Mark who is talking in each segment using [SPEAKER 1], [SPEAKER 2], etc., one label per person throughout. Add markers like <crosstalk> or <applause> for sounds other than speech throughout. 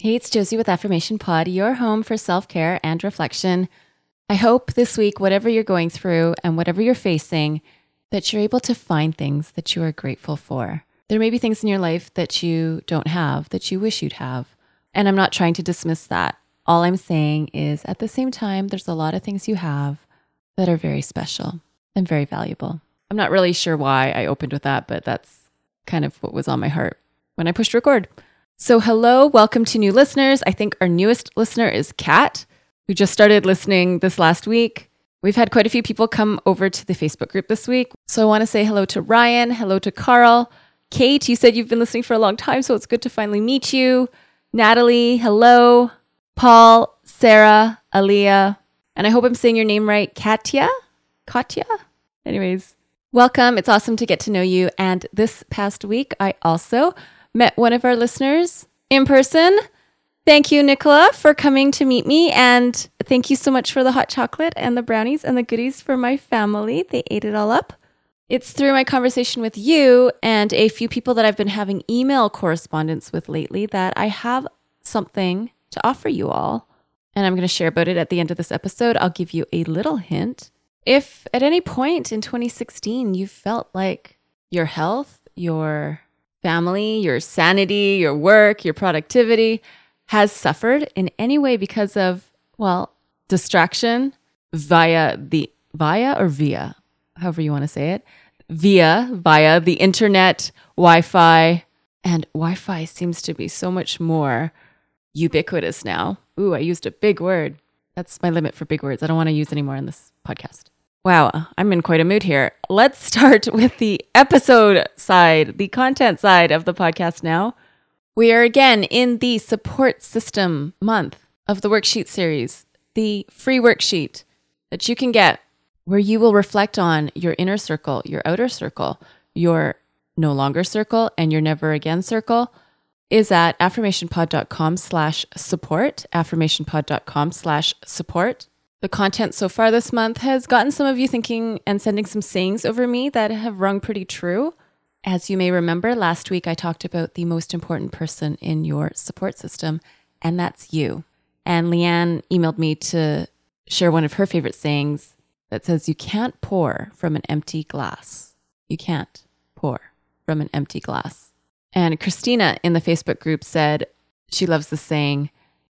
[SPEAKER 1] Hey, it's Josie with Affirmation Pod, your home for self care and reflection. I hope this week, whatever you're going through and whatever you're facing, that you're able to find things that you are grateful for. There may be things in your life that you don't have that you wish you'd have. And I'm not trying to dismiss that. All I'm saying is at the same time, there's a lot of things you have that are very special and very valuable. I'm not really sure why I opened with that, but that's kind of what was on my heart when I pushed record. So, hello, welcome to new listeners. I think our newest listener is Kat, who just started listening this last week. We've had quite a few people come over to the Facebook group this week. So, I want to say hello to Ryan, hello to Carl. Kate, you said you've been listening for a long time, so it's good to finally meet you. Natalie, hello. Paul, Sarah, Aaliyah, and I hope I'm saying your name right, Katya? Katya? Anyways, welcome. It's awesome to get to know you. And this past week, I also met one of our listeners in person. Thank you, Nicola, for coming to meet me. And thank you so much for the hot chocolate and the brownies and the goodies for my family. They ate it all up. It's through my conversation with you and a few people that I've been having email correspondence with lately that I have something to offer you all. And I'm going to share about it at the end of this episode. I'll give you a little hint. If at any point in 2016 you felt like your health, your family, your sanity, your work, your productivity has suffered in any way because of, well, distraction via the, via or via, however you want to say it, via, via the internet, Wi Fi, and Wi Fi seems to be so much more ubiquitous now. Ooh, I used a big word. That's my limit for big words. I don't want to use any more in this podcast. Wow, I'm in quite a mood here. Let's start <laughs> with the episode side, the content side of the podcast now. We are again in the support system month of the worksheet series, the free worksheet that you can get where you will reflect on your inner circle, your outer circle, your no longer circle, and your never again circle is at affirmationpod.com slash support, affirmationpod.com slash support. The content so far this month has gotten some of you thinking and sending some sayings over me that have rung pretty true. As you may remember, last week I talked about the most important person in your support system, and that's you. And Leanne emailed me to share one of her favorite sayings that says, You can't pour from an empty glass. You can't pour from an empty glass. And Christina in the Facebook group said she loves the saying,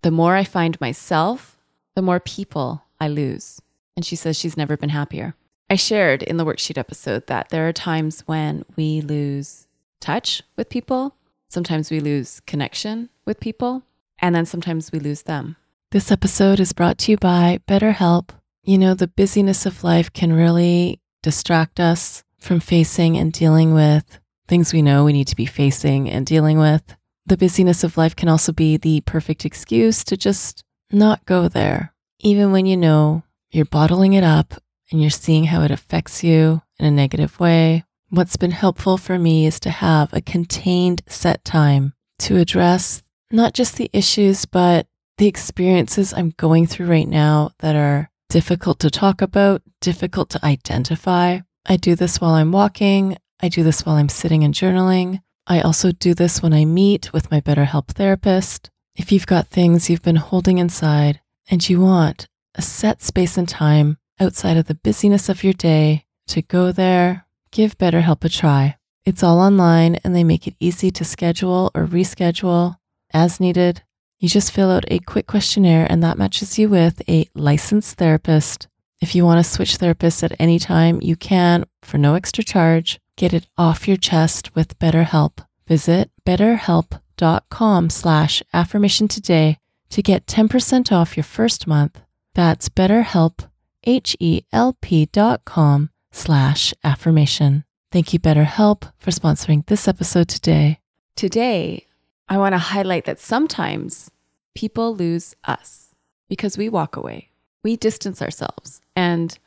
[SPEAKER 1] The more I find myself, the more people I lose. And she says she's never been happier. I shared in the worksheet episode that there are times when we lose touch with people, sometimes we lose connection with people, and then sometimes we lose them. This episode is brought to you by BetterHelp. You know, the busyness of life can really distract us from facing and dealing with things we know we need to be facing and dealing with. The busyness of life can also be the perfect excuse to just not go there even when you know you're bottling it up and you're seeing how it affects you in a negative way, what's been helpful for me is to have a contained set time to address not just the issues, but the experiences I'm going through right now that are difficult to talk about, difficult to identify. I do this while I'm walking. I do this while I'm sitting and journaling. I also do this when I meet with my BetterHelp therapist. If you've got things you've been holding inside and you want a set space and time outside of the busyness of your day to go there, give BetterHelp a try. It's all online and they make it easy to schedule or reschedule as needed. You just fill out a quick questionnaire and that matches you with a licensed therapist. If you want to switch therapists at any time, you can for no extra charge. Get it off your chest with BetterHelp. Visit betterhelp.com slash affirmation today to get 10% off your first month. That's betterhelp, H-E-L-P dot com slash affirmation. Thank you, BetterHelp, for sponsoring this episode today. Today, I want to highlight that sometimes people lose us because we walk away, we distance ourselves. And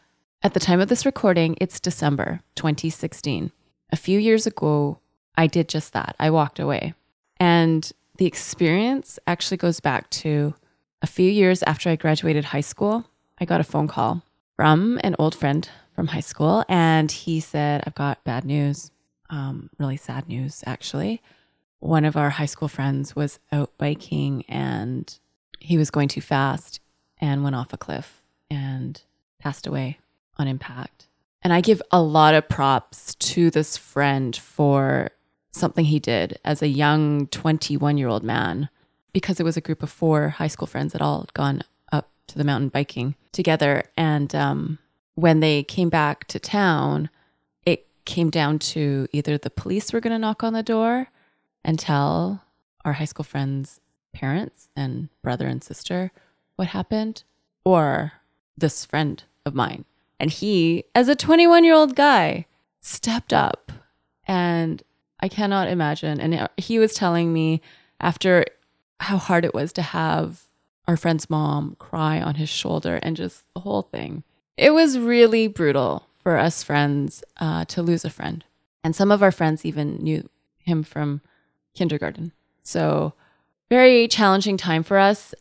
[SPEAKER 1] at the time of this recording, it's December 2016. A few years ago, I did just that. I walked away. And the experience actually goes back to a few years after I graduated high school. I got a phone call from an old friend from high school, and he said, I've got bad news, um, really sad news, actually. One of our high school friends was out biking and he was going too fast and went off a cliff and passed away on impact. And I give a lot of props to this friend for something he did as a young 21 year old man because it was a group of four high school friends that all had gone up to the mountain biking together. And um, when they came back to town, it came down to either the police were going to knock on the door and tell our high school friends' parents and brother and sister what happened, or this friend of mine. And he, as a 21 year old guy, stepped up and I cannot imagine. And he was telling me after how hard it was to have our friend's mom cry on his shoulder and just the whole thing. It was really brutal for us friends uh, to lose a friend. And some of our friends even knew him from kindergarten. So, very challenging time for us.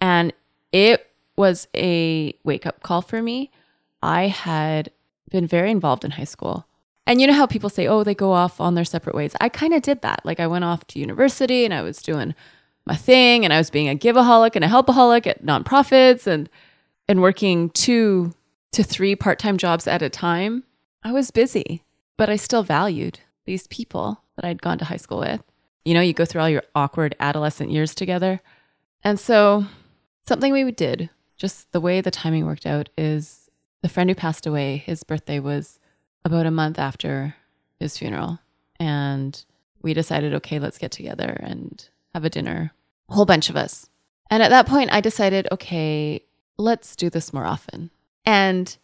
[SPEAKER 1] And it was a wake up call for me. I had been very involved in high school. And you know how people say, oh, they go off on their separate ways? I kind of did that. Like I went off to university and I was doing my thing and I was being a giveaholic and a helpaholic at nonprofits and and working two to three part-time jobs at a time. I was busy, but I still valued these people that I'd gone to high school with. You know, you go through all your awkward adolescent years together. And so something we did, just the way the timing worked out is the friend who passed away, his birthday was about a month after his funeral. And we decided, okay, let's get together and have a dinner, a whole bunch of us. And at that point, I decided, okay, let's do this more often. And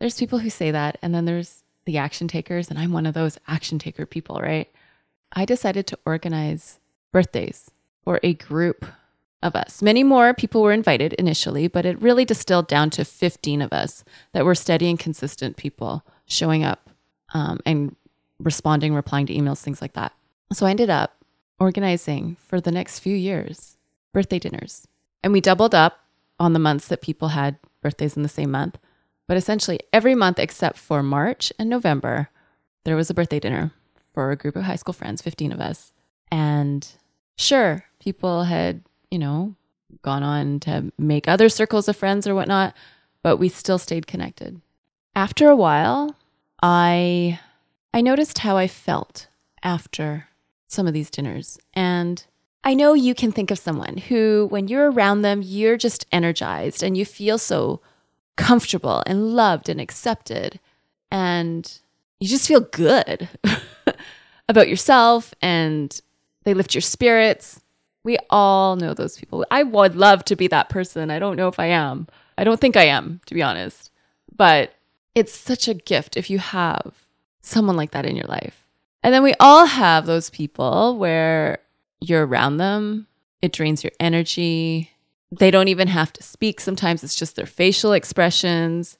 [SPEAKER 1] there's people who say that, and then there's the action takers, and I'm one of those action taker people, right? I decided to organize birthdays for a group of us. Many more people were invited initially, but it really distilled down to 15 of us that were steady and consistent people showing up um, and responding, replying to emails, things like that. So I ended up organizing for the next few years birthday dinners. And we doubled up on the months that people had birthdays in the same month. But essentially, every month except for March and November, there was a birthday dinner for a group of high school friends, 15 of us. And sure, people had, you know, gone on to make other circles of friends or whatnot, but we still stayed connected. After a while, I I noticed how I felt after some of these dinners. And I know you can think of someone who when you're around them, you're just energized and you feel so comfortable and loved and accepted and you just feel good <laughs> about yourself and they lift your spirits. We all know those people. I would love to be that person. I don't know if I am. I don't think I am, to be honest. But it's such a gift if you have someone like that in your life. And then we all have those people where you're around them, it drains your energy. They don't even have to speak. Sometimes it's just their facial expressions.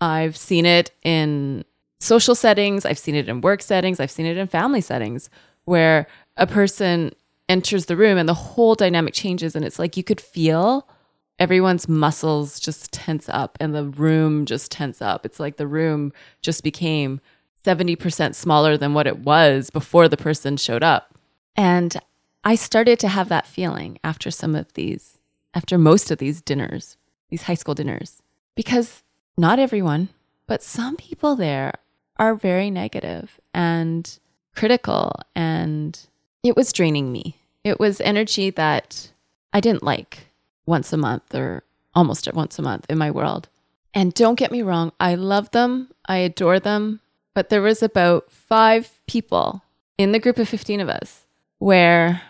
[SPEAKER 1] I've seen it in social settings, I've seen it in work settings, I've seen it in family settings where a person enters the room and the whole dynamic changes. And it's like you could feel everyone's muscles just tense up and the room just tense up. It's like the room just became 70% smaller than what it was before the person showed up. And I started to have that feeling after some of these, after most of these dinners, these high school dinners, because not everyone, but some people there are very negative and critical. And it was draining me. It was energy that I didn't like once a month or almost once a month in my world. And don't get me wrong, I love them, I adore them, but there was about five people in the group of 15 of us where,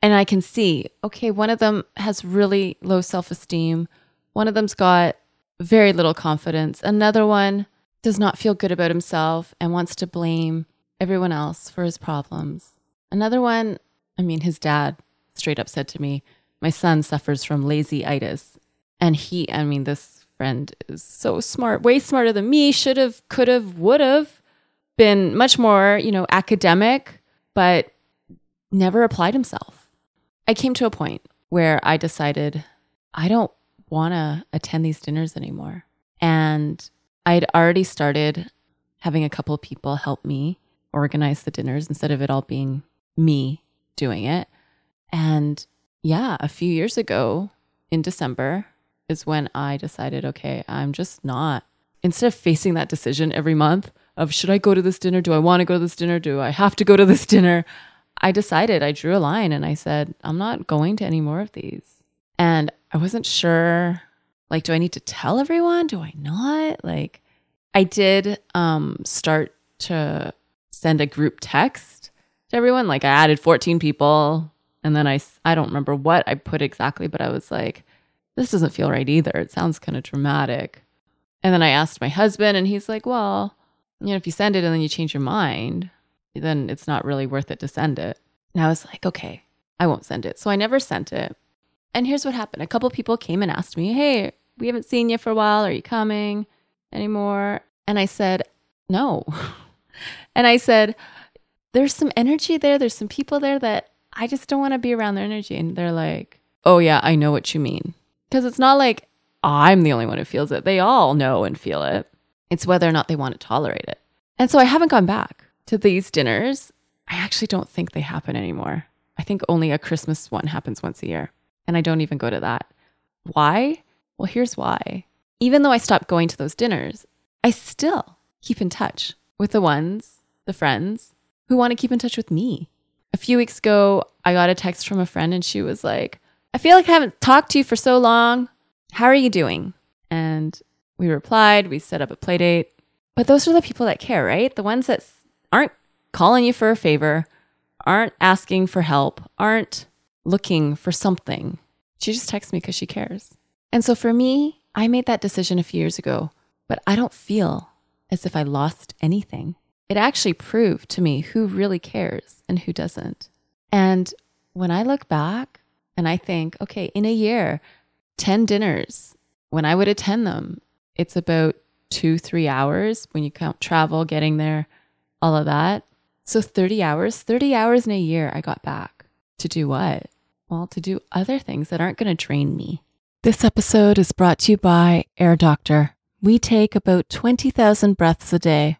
[SPEAKER 1] and I can see, okay, one of them has really low self esteem, one of them's got very little confidence, another one does not feel good about himself and wants to blame everyone else for his problems. Another one, I mean, his dad straight up said to me, my son suffers from lazy-itis. And he, I mean, this friend is so smart, way smarter than me, should have, could have, would have been much more, you know, academic, but never applied himself. I came to a point where I decided I don't want to attend these dinners anymore. And I'd already started having a couple people help me organize the dinners instead of it all being me doing it. And yeah, a few years ago in December is when I decided, okay, I'm just not, instead of facing that decision every month of should I go to this dinner? Do I want to go to this dinner? Do I have to go to this <laughs> dinner? I decided, I drew a line and I said, I'm not going to any more of these. And I wasn't sure, like, do I need to tell everyone? Do I not? Like, I did um, start to send a group text to everyone. Like, I added 14 people. And then I, I don't remember what I put exactly, but I was like, this doesn't feel right either. It sounds kind of dramatic. And then I asked my husband, and he's like, well, you know, if you send it and then you change your mind, then it's not really worth it to send it. And I was like, okay, I won't send it. So I never sent it. And here's what happened a couple people came and asked me, hey, we haven't seen you for a while. Are you coming anymore? And I said, no. <laughs> and I said, there's some energy there. There's some people there that I just don't want to be around their energy. And they're like, oh, yeah, I know what you mean. Because it's not like I'm the only one who feels it. They all know and feel it. It's whether or not they want to tolerate it. And so I haven't gone back to these dinners. I actually don't think they happen anymore. I think only a Christmas one happens once a year. And I don't even go to that. Why? Well, here's why. Even though I stopped going to those dinners, I still keep in touch with the ones, the friends who want to keep in touch with me. A few weeks ago, I got a text from a friend and she was like, I feel like I haven't talked to you for so long. How are you doing? And we replied, we set up a play date. But those are the people that care, right? The ones that aren't calling you for a favor, aren't asking for help, aren't looking for something. She just texts me because she cares. And so for me, I made that decision a few years ago, but I don't feel as if I lost anything. It actually proved to me who really cares and who doesn't. And when I look back and I think, okay, in a year, 10 dinners, when I would attend them, it's about two, three hours when you count travel, getting there, all of that. So 30 hours, 30 hours in a year, I got back to do what? Well, to do other things that aren't going to drain me. This episode is brought to you by Air Doctor. We take about 20,000 breaths a day.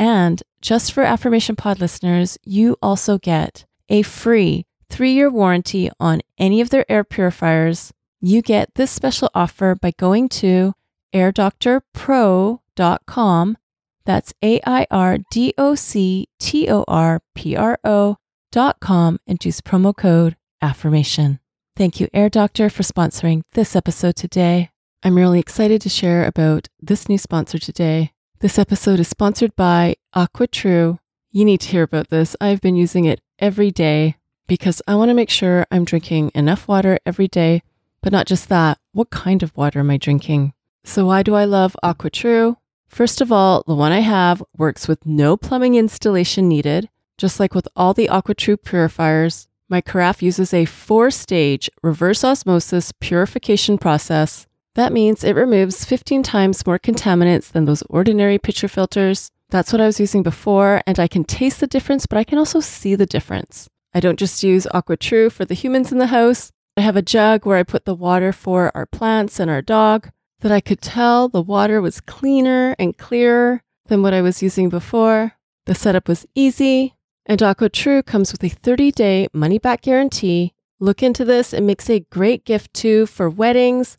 [SPEAKER 1] And just for Affirmation Pod listeners, you also get a free three year warranty on any of their air purifiers. You get this special offer by going to airdoctorpro.com. That's A I R D O C T O R P R O.com and use promo code AFFIRMATION. Thank you, Air Doctor, for sponsoring this episode today. I'm really excited to share about this new sponsor today. This episode is sponsored by AquaTrue. You need to hear about this. I've been using it every day because I want to make sure I'm drinking enough water every day, but not just that. What kind of water am I drinking? So, why do I love AquaTrue? First of all, the one I have works with no plumbing installation needed. Just like with all the AquaTrue purifiers, my carafe uses a four stage reverse osmosis purification process. That means it removes 15 times more contaminants than those ordinary pitcher filters. That's what I was using before, and I can taste the difference, but I can also see the difference. I don't just use AquaTrue for the humans in the house.
[SPEAKER 2] I have a jug where I put the water for our plants and our dog that I could tell the water was cleaner and clearer than what I was using before. The setup was easy, and AquaTrue comes with a 30 day money back guarantee. Look into this, it makes a great gift too for weddings,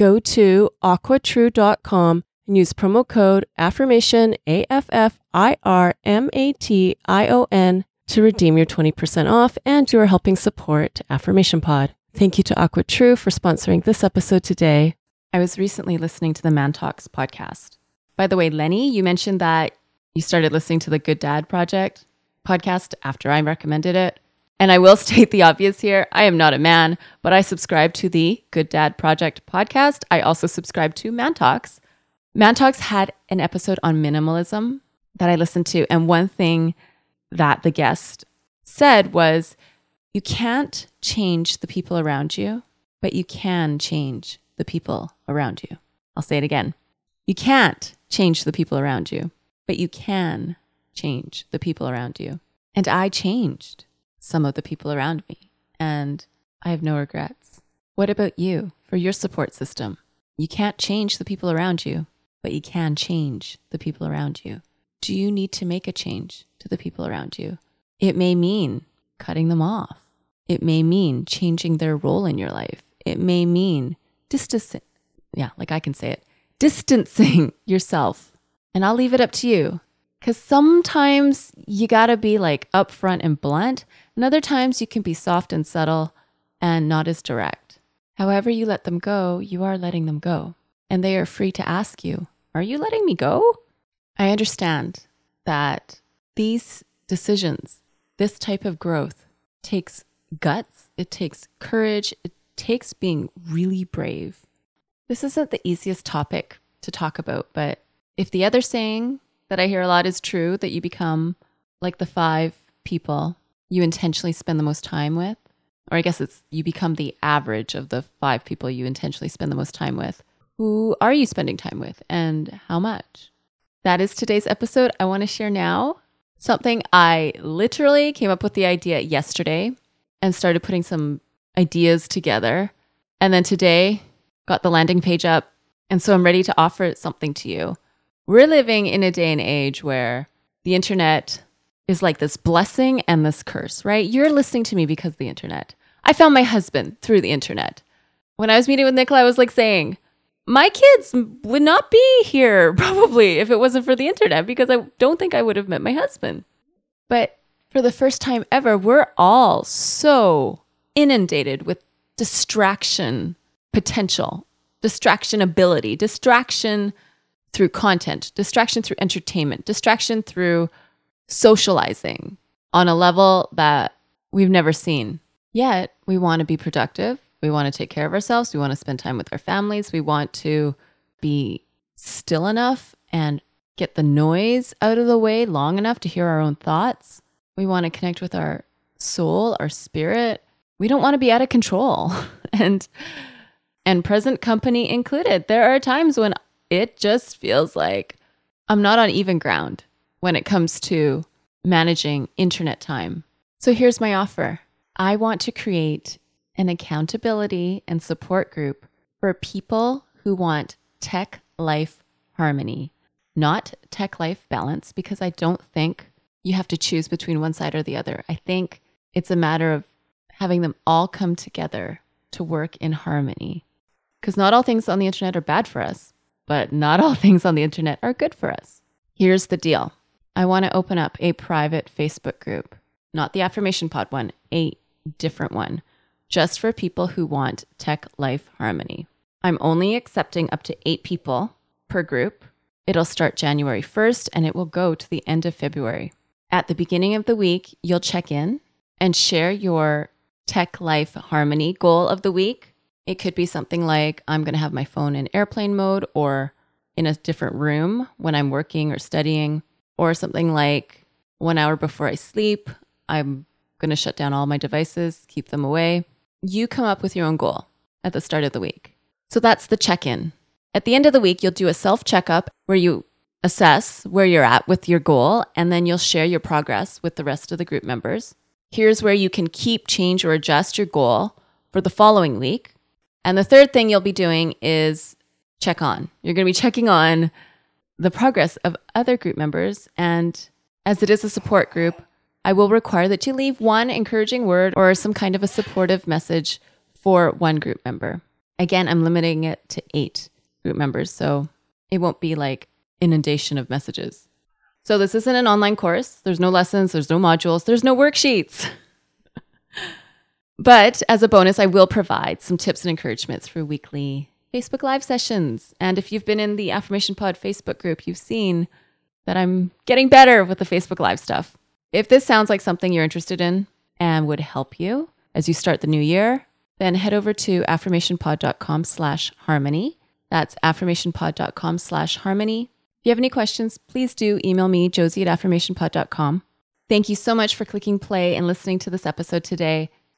[SPEAKER 2] Go to aquatrue.com and use promo code affirmation A F F I R M A T I O N to redeem your 20% off and you are helping support Affirmation Pod. Thank you to AquaTrue for sponsoring this episode today.
[SPEAKER 1] I was recently listening to the Man Talks podcast. By the way, Lenny, you mentioned that you started listening to the Good Dad Project podcast after I recommended it. And I will <laughs> state the obvious here I am not a man, but I subscribe to the Good Dad Project podcast. I also subscribe to Man Talks. Man Talks had an episode on minimalism that I listened to. And one thing that the guest said was, You can't change the people around you, but you can change the people around you. I'll say it again. You can't change the people around you, but you can change the people around you. And I changed some of the people around me, and I have no regrets. What about you for your support system? You can't change the people around you, but you can change the people around you. Do you need to make a change to the people around you? It may mean cutting them off. It may mean changing their role in your life. It may mean distancing. Yeah, like I can say it distancing <laughs> yourself. And I'll leave it up to you. Because sometimes you got to be like upfront and blunt, and other times you can be soft and subtle and not as direct. However, you let them go, you are letting them go. And they are free to ask you, Are you letting me go? I understand that these decisions, this type of growth, takes guts, it takes courage, it takes being really brave. This isn't the easiest topic to talk about, but if the other saying that I hear a lot is true, that you become like the five people you intentionally spend the most time with, or I guess it's you become the average of the five people you intentionally spend the most time with. Who are you spending time with and how much? That is today's episode. I want to share now something I literally came up with the idea yesterday and started putting some ideas together. And then today got the landing page up. And so I'm ready to offer something to you. We're living in a day and age where the internet is like this blessing and this curse, right? You're listening to me because the internet. I found my husband through the internet. When I was meeting with Nicola, I was like saying, my kids would not be here <laughs> probably if it wasn't for the internet because I don't think I would have met my husband. But for the first time ever, we're all so inundated with distraction potential, distraction ability, distraction through content, distraction through entertainment, distraction through socializing on a level that we've never seen. Yet we want to be productive. We want to take care of ourselves. We want to spend time with our families. We want to be still enough and get the noise out of the way long enough to hear our own thoughts. We want to connect with our soul, our spirit. We don't want to be out of control. <laughs> and and present company included. There are times when it just feels like I'm not on even ground when it comes to managing internet time. So here's my offer I want to create an accountability and support group for people who want tech life harmony, not tech life balance, because I don't think you have to choose between one side or the other. I think it's a matter of having them all come together to work in harmony. Because not all things on the internet are bad for us, but not all <laughs> things on the internet are good for us. Here's the deal I want to open up a private Facebook group, not the Affirmation Pod one, a different one, just for people who want tech life harmony. I'm only accepting up to eight people per group. It'll start January 1st and it will go to the end of February. At the beginning of the week, you'll check in and share your tech life harmony goal of the week It could be something like I'm going to have my phone in airplane mode or in a different room when I'm working or studying, or something like one hour before I sleep, I'm going to shut down all my devices, keep them away. You come up with your own goal at the start of the week. So that's the check in. At the end of the week, you'll do a self checkup where you assess where you're at with your goal, and then you'll share your progress with the rest of the group members. Here's where you can keep, change, or adjust your goal for the following week. And the third thing you'll be doing is check on. You're going to be checking on the progress of other group members. And as it is a support group, I will require that you leave one encouraging word or some kind of a supportive message for one group member. Again, I'm limiting it to eight group members, so it won't be like inundation of messages. So, this isn't an online course. There's no lessons, there's no modules, there's no worksheets. <laughs> but as a bonus, I will provide some tips and encouragements for weekly Facebook Live sessions. And if you've been in the Affirmation Pod Facebook group, you've seen that I'm getting better with the Facebook Live stuff. If this sounds like something you're interested in and would help you as you start the new year, then head over to affirmationpod.com slash harmony. That's affirmationpod.com slash harmony. If you have any questions, please do email me, josie at affirmationpod.com. Thank you so much for clicking play and listening to this episode today.